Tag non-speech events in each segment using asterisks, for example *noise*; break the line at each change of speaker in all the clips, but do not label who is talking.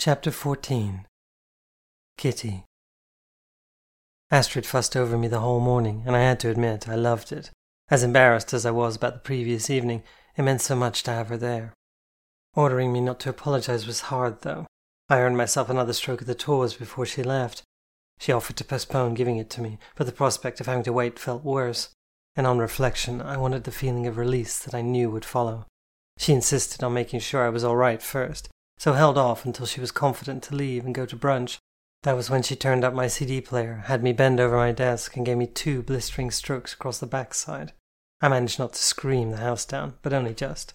Chapter 14 Kitty Astrid fussed over me the whole morning, and I had to admit I loved it. As embarrassed as I was about the previous evening, it meant so much to have her there. Ordering me not to apologize was hard, though. I earned myself another stroke of the tawse before she left. She offered to postpone giving it to me, but the prospect of having to wait felt worse, and on reflection, I wanted the feeling of release that I knew would follow. She insisted on making sure I was all right first, so held off until she was confident to leave and go to brunch. That was when she turned up my CD player, had me bend over my desk, and gave me two blistering strokes across the backside. I managed not to scream the house down, but only just.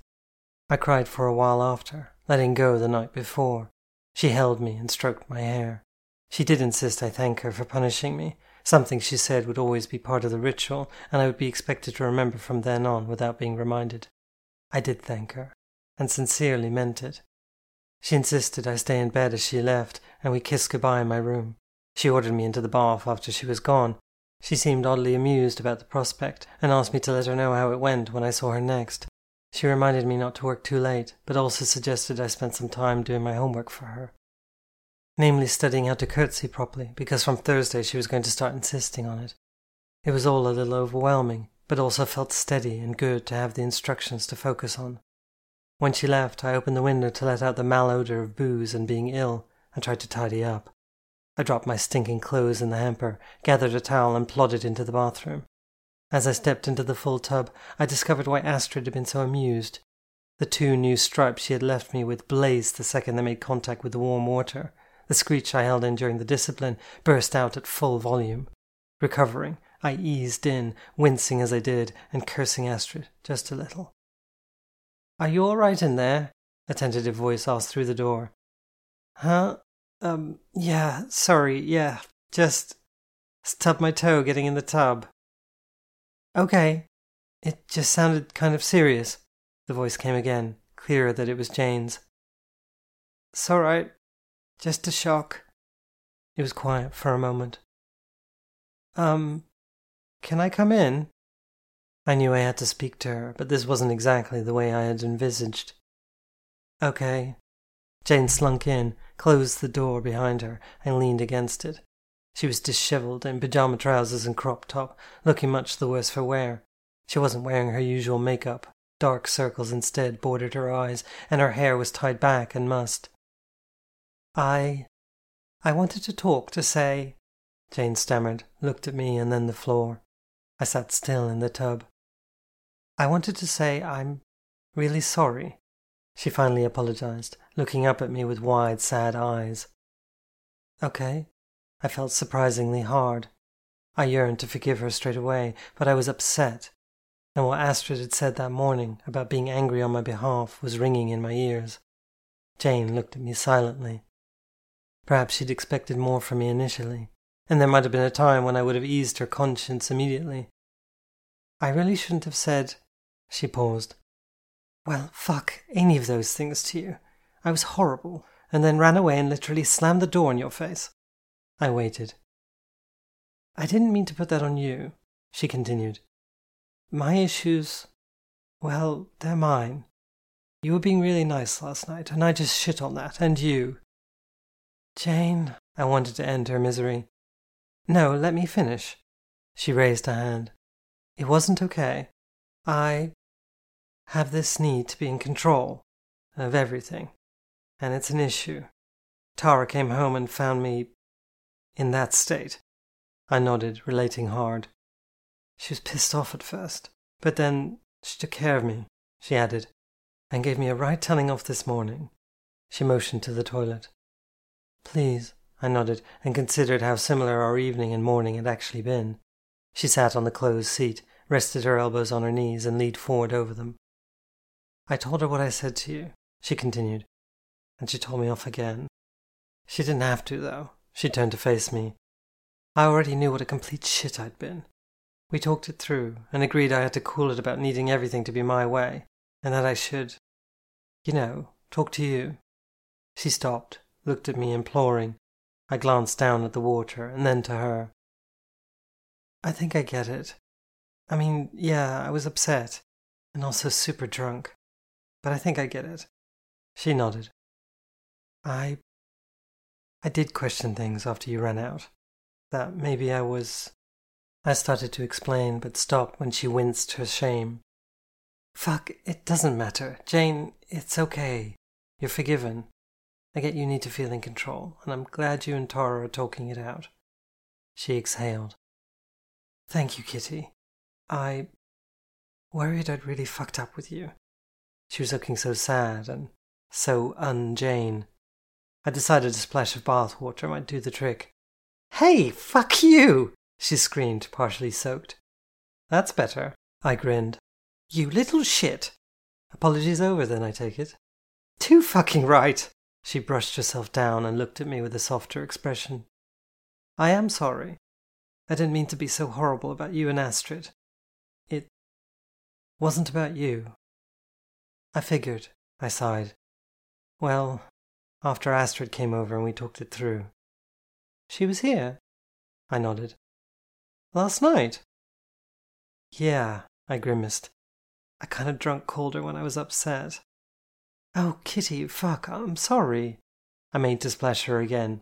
I cried for a while after, letting go the night before. She held me and stroked my hair. She did insist I thank her for punishing me, something she said would always be part of the ritual, and I would be expected to remember from then on without being reminded. I did thank her, and sincerely meant it. She insisted I stay in bed as she left, and we kissed goodbye in my room. She ordered me into the bath after she was gone. She seemed oddly amused about the prospect, and asked me to let her know how it went when I saw her next. She reminded me not to work too late, but also suggested I spend some time doing my homework for her. Namely, studying how to curtsy properly, because from Thursday she was going to start insisting on it. It was all a little overwhelming, but also felt steady and good to have the instructions to focus on. When she left, I opened the window to let out the malodor of booze and being ill, and tried to tidy up. I dropped my stinking clothes in the hamper, gathered a towel, and plodded into the bathroom. As I stepped into the full tub, I discovered why Astrid had been so amused. The two new stripes she had left me with blazed the second they made contact with the warm water. The screech I held in during the discipline burst out at full volume. Recovering, I eased in, wincing as I did, and cursing Astrid just a little. Are you all right in there? A tentative voice asked through the door. Huh? Um, yeah, sorry, yeah, just stubbed my toe getting in the tub. Okay. It just sounded kind of serious. The voice came again, clearer that it was Jane's. It's all right. Just a shock. It was quiet for a moment. Um, can I come in? I knew I had to speak to her, but this wasn't exactly the way I had envisaged. Okay. Jane slunk in, closed the door behind her, and leaned against it. She was dishevelled in pyjama trousers and crop top, looking much the worse for wear. She wasn't wearing her usual makeup. Dark circles instead bordered her eyes, and her hair was tied back and mussed. I. I wanted to talk, to say. Jane stammered, looked at me and then the floor. I sat still in the tub. I wanted to say I'm really sorry. She finally apologized, looking up at me with wide, sad eyes. Okay. I felt surprisingly hard. I yearned to forgive her straight away, but I was upset. And what Astrid had said that morning about being angry on my behalf was ringing in my ears. Jane looked at me silently. Perhaps she'd expected more from me initially, and there might have been a time when I would have eased her conscience immediately. I really shouldn't have said she paused. Well, fuck any of those things to you. I was horrible, and then ran away and literally slammed the door in your face. I waited. I didn't mean to put that on you, she continued. My issues, well, they're mine. You were being really nice last night, and I just shit on that, and you. Jane, I wanted to end her misery. No, let me finish. She raised her hand. It wasn't okay. I have this need to be in control of everything, and it's an issue. Tara came home and found me in that state. I nodded, relating hard. She was pissed off at first, but then she took care of me, she added, and gave me a right telling off this morning. She motioned to the toilet. Please, I nodded, and considered how similar our evening and morning had actually been. She sat on the closed seat, rested her elbows on her knees, and leaned forward over them. I told her what I said to you, she continued, and she told me off again. She didn't have to, though. She turned to face me. I already knew what a complete shit I'd been. We talked it through and agreed I had to cool it about needing everything to be my way, and that I should, you know, talk to you. She stopped, looked at me imploring. I glanced down at the water and then to her. I think I get it. I mean, yeah, I was upset and also super drunk, but I think I get it. She nodded. I I did question things after you ran out. That maybe I was. I started to explain, but stopped when she winced her shame. Fuck, it doesn't matter. Jane, it's okay. You're forgiven. I get you need to feel in control, and I'm glad you and Tara are talking it out. She exhaled. Thank you, Kitty. I worried I'd really fucked up with you. She was looking so sad and so un-Jane. I decided a splash of bath water might do the trick. Hey, fuck you! she screamed, partially soaked. That's better, I grinned. You little shit! Apologies over then, I take it. Too fucking right! She brushed herself down and looked at me with a softer expression. I am sorry. I didn't mean to be so horrible about you and Astrid. Wasn't about you. I figured, I sighed. Well, after Astrid came over and we talked it through. She was here? I nodded. Last night? Yeah, I grimaced. I kind of drunk colder when I was upset. Oh, Kitty, fuck, I'm sorry. I made to splash her again.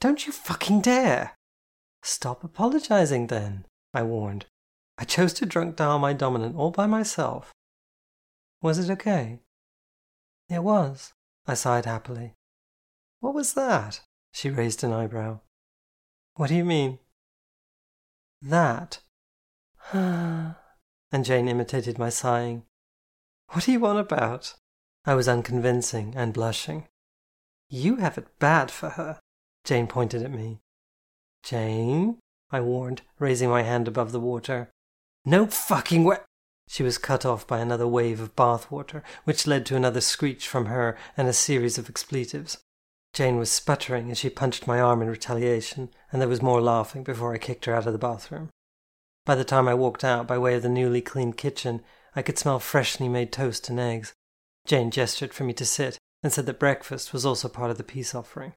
Don't you fucking dare! Stop apologizing then, I warned. I chose to drunk dial my dominant all by myself. Was it okay? It was, I sighed happily. What was that? She raised an eyebrow. What do you mean? That. *sighs* and Jane imitated my sighing. What are you on about? I was unconvincing and blushing. You have it bad for her, Jane pointed at me. Jane, I warned, raising my hand above the water. No fucking way! She was cut off by another wave of bath water, which led to another screech from her and a series of expletives. Jane was sputtering as she punched my arm in retaliation, and there was more laughing before I kicked her out of the bathroom. By the time I walked out by way of the newly cleaned kitchen, I could smell freshly made toast and eggs. Jane gestured for me to sit and said that breakfast was also part of the peace offering.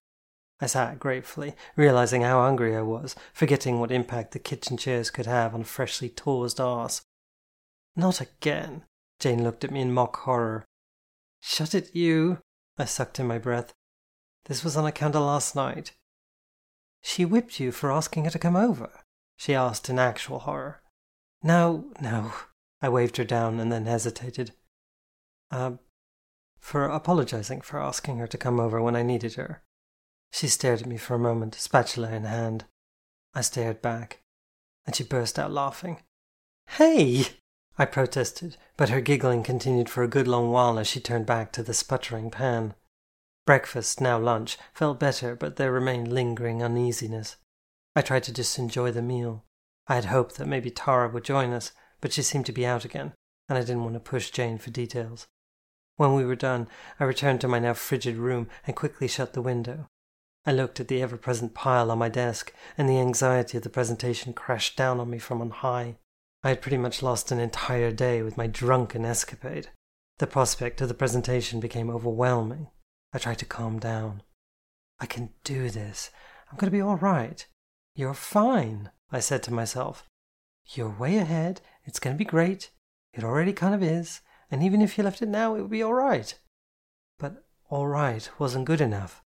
I sat gratefully, realizing how hungry I was, forgetting what impact the kitchen chairs could have on a freshly tossed arse. Not again. Jane looked at me in mock horror. Shut it, you. I sucked in my breath. This was on account of last night. She whipped you for asking her to come over? She asked in actual horror. No, no. I waved her down and then hesitated. Uh, for apologizing for asking her to come over when I needed her. She stared at me for a moment, spatula in hand. I stared back, and she burst out laughing. Hey! I protested, but her giggling continued for a good long while as she turned back to the sputtering pan. Breakfast, now lunch, felt better, but there remained lingering uneasiness. I tried to just enjoy the meal. I had hoped that maybe Tara would join us, but she seemed to be out again, and I didn't want to push Jane for details. When we were done, I returned to my now frigid room and quickly shut the window. I looked at the ever present pile on my desk, and the anxiety of the presentation crashed down on me from on high. I had pretty much lost an entire day with my drunken escapade. The prospect of the presentation became overwhelming. I tried to calm down. I can do this. I'm going to be all right. You're fine, I said to myself. You're way ahead. It's going to be great. It already kind of is and even if you left it now, it would be all right. But all right wasn't good enough.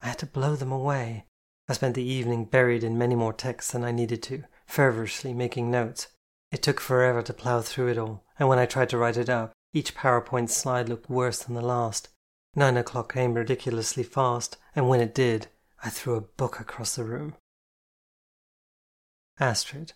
I had to blow them away. I spent the evening buried in many more texts than I needed to, feverishly making notes. It took forever to plow through it all, and when I tried to write it up, each PowerPoint slide looked worse than the last. Nine o'clock came ridiculously fast, and when it did, I threw a book across the room. Astrid.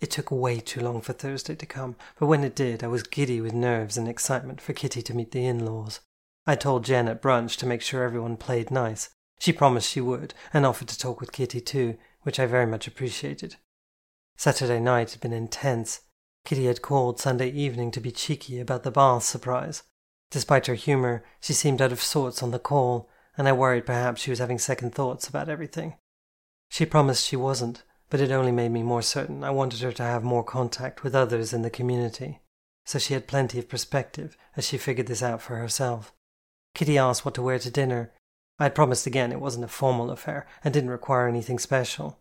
It took way too long for Thursday to come, but when it did, I was giddy with nerves and excitement for Kitty to meet the in laws. I told Jen at brunch to make sure everyone played nice. She promised she would, and offered to talk with Kitty too, which I very much appreciated. Saturday night had been intense. Kitty had called Sunday evening to be cheeky about the bath surprise. Despite her humour, she seemed out of sorts on the call, and I worried perhaps she was having second thoughts about everything. She promised she wasn't, but it only made me more certain I wanted her to have more contact with others in the community, so she had plenty of perspective as she figured this out for herself. Kitty asked what to wear to dinner. I had promised again it wasn't a formal affair and didn't require anything special.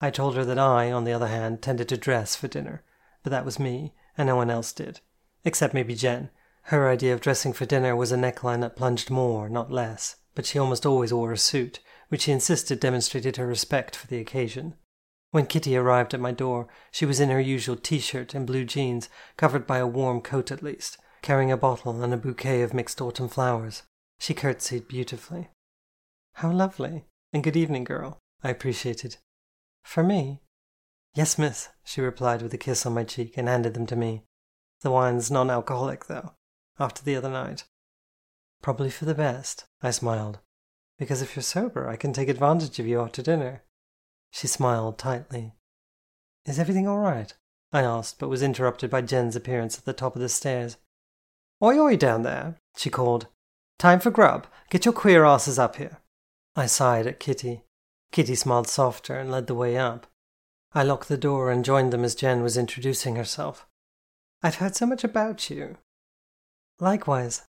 I told her that I, on the other hand, tended to dress for dinner, but that was me, and no one else did, except maybe Jen. Her idea of dressing for dinner was a neckline that plunged more, not less, but she almost always wore a suit, which she insisted demonstrated her respect for the occasion. When Kitty arrived at my door, she was in her usual t shirt and blue jeans, covered by a warm coat at least, carrying a bottle and a bouquet of mixed autumn flowers. She curtsied beautifully. How lovely, and good evening, girl, I appreciated. For me? Yes, miss, she replied with a kiss on my cheek and handed them to me. The wine's non alcoholic, though, after the other night. Probably for the best, I smiled, because if you're sober, I can take advantage of you after dinner. She smiled tightly. Is everything all right? I asked, but was interrupted by Jen's appearance at the top of the stairs. Oi, oi, down there, she called. Time for grub. Get your queer asses up here. I sighed at Kitty. Kitty smiled softer and led the way up. I locked the door and joined them as Jen was introducing herself. I've heard so much about you. Likewise.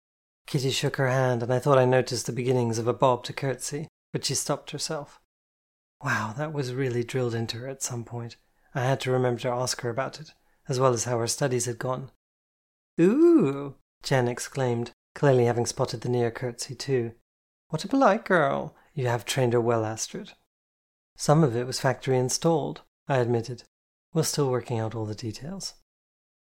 Kitty shook her hand, and I thought I noticed the beginnings of a bob to curtsy, but she stopped herself. Wow, that was really drilled into her at some point. I had to remember to ask her about it, as well as how her studies had gone. Ooh, Jen exclaimed, clearly having spotted the near curtsy too. What a polite girl! You have trained her well, Astrid. Some of it was factory installed, I admitted. We're still working out all the details.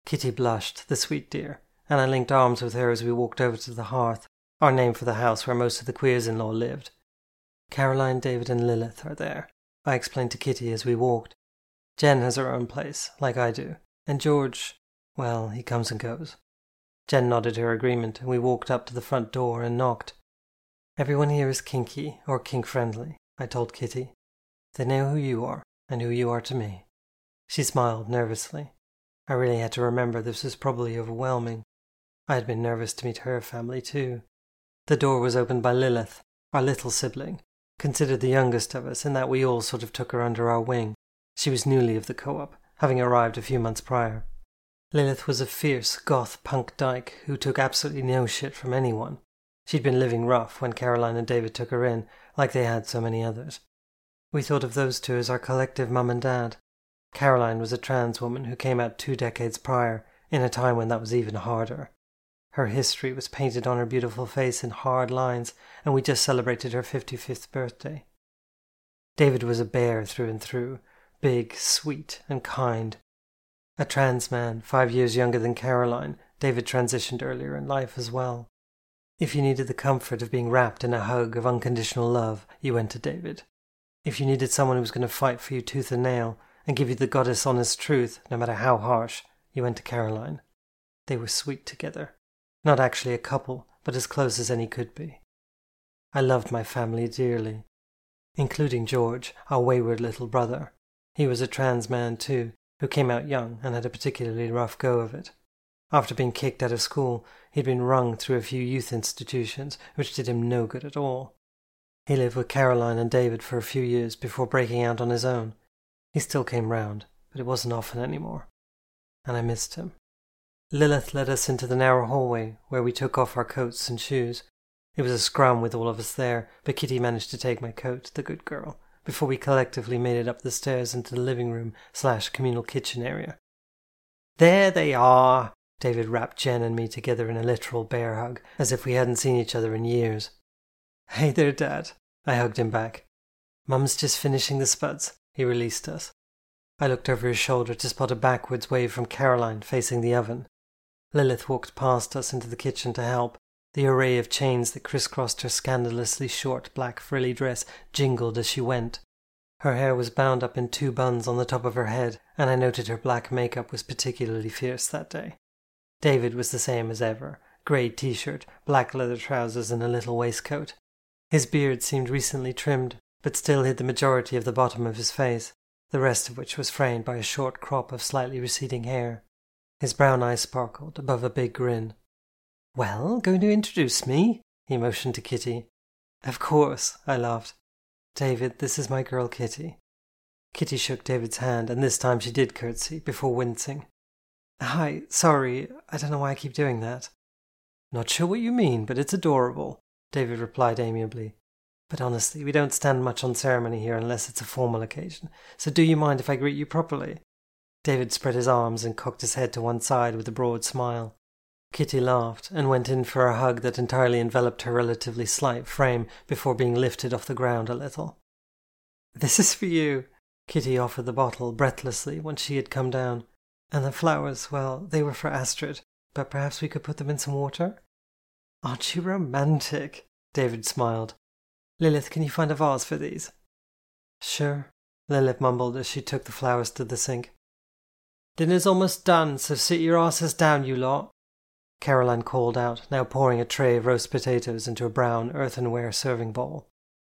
Kitty blushed, the sweet dear, and I linked arms with her as we walked over to the hearth, our name for the house where most of the queers in law lived, Caroline, David, and Lilith are there, I explained to Kitty as we walked. Jen has her own place, like I do, and George, well, he comes and goes. Jen nodded her agreement, and we walked up to the front door and knocked. Everyone here is kinky or kink friendly, I told Kitty. They know who you are and who you are to me. She smiled nervously. I really had to remember this was probably overwhelming. I had been nervous to meet her family too. The door was opened by Lilith, our little sibling, considered the youngest of us in that we all sort of took her under our wing. She was newly of the co op, having arrived a few months prior. Lilith was a fierce, goth punk dyke who took absolutely no shit from anyone. She'd been living rough when Caroline and David took her in, like they had so many others. We thought of those two as our collective mum and dad. Caroline was a trans woman who came out two decades prior, in a time when that was even harder. Her history was painted on her beautiful face in hard lines, and we just celebrated her 55th birthday. David was a bear through and through, big, sweet, and kind. A trans man, five years younger than Caroline, David transitioned earlier in life as well. If you needed the comfort of being wrapped in a hug of unconditional love, you went to David. If you needed someone who was going to fight for you tooth and nail and give you the goddess honest truth, no matter how harsh, you went to Caroline. They were sweet together. Not actually a couple, but as close as any could be. I loved my family dearly, including George, our wayward little brother. He was a trans man, too, who came out young and had a particularly rough go of it. After being kicked out of school, he'd been rung through a few youth institutions, which did him no good at all. He lived with Caroline and David for a few years before breaking out on his own. He still came round, but it wasn't often any more. And I missed him. Lilith led us into the narrow hallway where we took off our coats and shoes. It was a scrum with all of us there, but Kitty managed to take my coat, the good girl, before we collectively made it up the stairs into the living room slash communal kitchen area. There they are! David wrapped Jen and me together in a literal bear hug, as if we hadn't seen each other in years. Hey there, Dad. I hugged him back. Mum's just finishing the spuds. He released us. I looked over his shoulder to spot a backwards wave from Caroline facing the oven. Lilith walked past us into the kitchen to help. The array of chains that crisscrossed her scandalously short black frilly dress jingled as she went. Her hair was bound up in two buns on the top of her head, and I noted her black makeup was particularly fierce that day. David was the same as ever grey t shirt, black leather trousers, and a little waistcoat. His beard seemed recently trimmed, but still hid the majority of the bottom of his face, the rest of which was framed by a short crop of slightly receding hair. His brown eyes sparkled above a big grin. Well, going to introduce me? He motioned to Kitty. Of course, I laughed. David, this is my girl Kitty. Kitty shook David's hand, and this time she did curtsy before wincing. Hi, sorry, I don't know why I keep doing that. Not sure what you mean, but it's adorable, David replied amiably. But honestly, we don't stand much on ceremony here unless it's a formal occasion, so do you mind if I greet you properly? David spread his arms and cocked his head to one side with a broad smile. Kitty laughed and went in for a hug that entirely enveloped her relatively slight frame before being lifted off the ground a little. This is for you. Kitty offered the bottle breathlessly when she had come down. And the flowers, well, they were for Astrid, but perhaps we could put them in some water? Aren't you romantic? David smiled. Lilith, can you find a vase for these? Sure, Lilith mumbled as she took the flowers to the sink. Dinner's almost done, so sit your asses down, you lot. Caroline called out, now pouring a tray of roast potatoes into a brown earthenware serving bowl.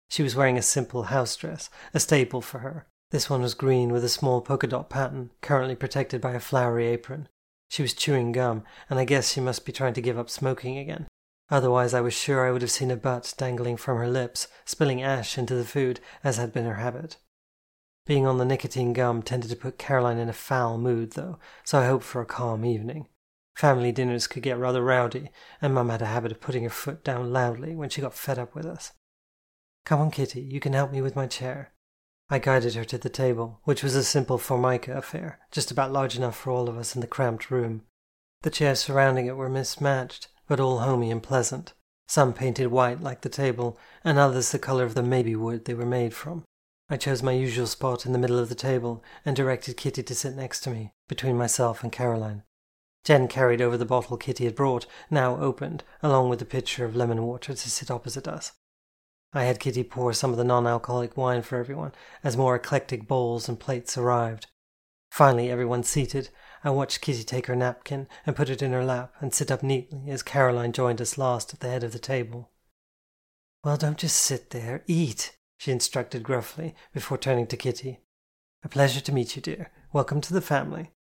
She was wearing a simple house dress, a staple for her. This one was green with a small polka dot pattern, currently protected by a flowery apron. She was chewing gum, and I guess she must be trying to give up smoking again. Otherwise, I was sure I would have seen a butt dangling from her lips, spilling ash into the food, as had been her habit. Being on the nicotine gum tended to put Caroline in a foul mood, though, so I hoped for a calm evening. Family dinners could get rather rowdy, and Mum had a habit of putting her foot down loudly when she got fed up with us. Come on, Kitty, you can help me with my chair. I guided her to the table, which was a simple formica affair, just about large enough for all of us in the cramped room. The chairs surrounding it were mismatched, but all homey and pleasant, some painted white like the table, and others the colour of the maybe wood they were made from. I chose my usual spot in the middle of the table and directed Kitty to sit next to me, between myself and Caroline. Jen carried over the bottle Kitty had brought, now opened, along with the pitcher of lemon water to sit opposite us. I had Kitty pour some of the non alcoholic wine for everyone as more eclectic bowls and plates arrived. Finally, everyone seated, I watched Kitty take her napkin and put it in her lap and sit up neatly as Caroline joined us last at the head of the table. Well, don't just sit there, eat, she instructed gruffly before turning to Kitty. A pleasure to meet you, dear. Welcome to the family.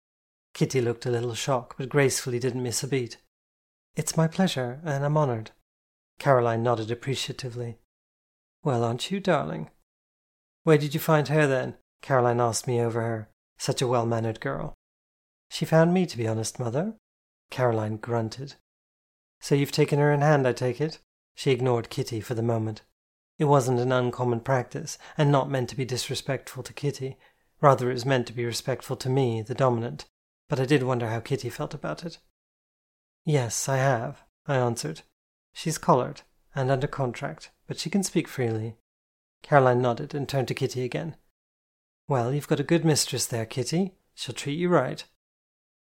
Kitty looked a little shocked, but gracefully didn't miss a beat. It's my pleasure, and I'm honored. Caroline nodded appreciatively. Well, aren't you, darling? Where did you find her then? Caroline asked me over her. Such a well mannered girl. She found me, to be honest, mother. Caroline grunted. So you've taken her in hand, I take it? She ignored Kitty for the moment. It wasn't an uncommon practice, and not meant to be disrespectful to Kitty. Rather, it was meant to be respectful to me, the dominant. But I did wonder how Kitty felt about it. Yes, I have, I answered. She's collared, and under contract but she can speak freely. Caroline nodded and turned to Kitty again. Well, you've got a good mistress there, Kitty. She'll treat you right.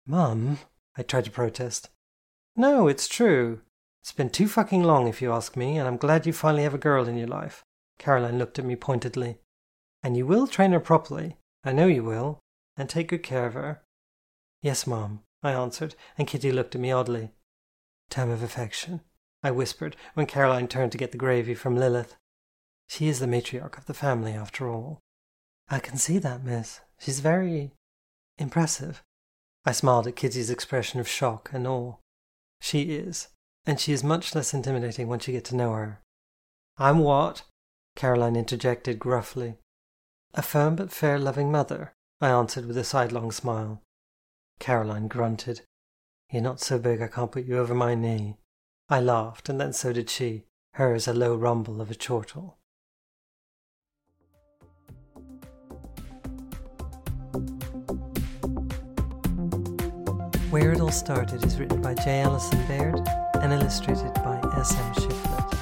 Mum, I tried to protest. No, it's true. It's been too fucking long, if you ask me, and I'm glad you finally have a girl in your life. Caroline looked at me pointedly. And you will train her properly. I know you will. And take good care of her. Yes, Mum, I answered, and Kitty looked at me oddly. Time of affection. I whispered when Caroline turned to get the gravy from Lilith. She is the matriarch of the family, after all. I can see that, miss. She's very impressive. I smiled at Kitty's expression of shock and awe. She is, and she is much less intimidating once you get to know her. I'm what? Caroline interjected gruffly. A firm but fair loving mother, I answered with a sidelong smile. Caroline grunted. You're not so big I can't put you over my knee. I laughed, and then so did she, hers a low rumble of a chortle. Where It All Started is written by J. Allison Baird and illustrated by S. M. Shifflett.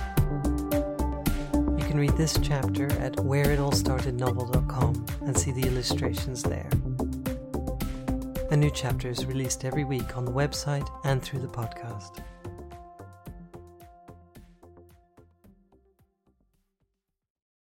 You can read this chapter at whereitallstartednovel.com and see the illustrations there. A new chapter is released every week on the website and through the podcast.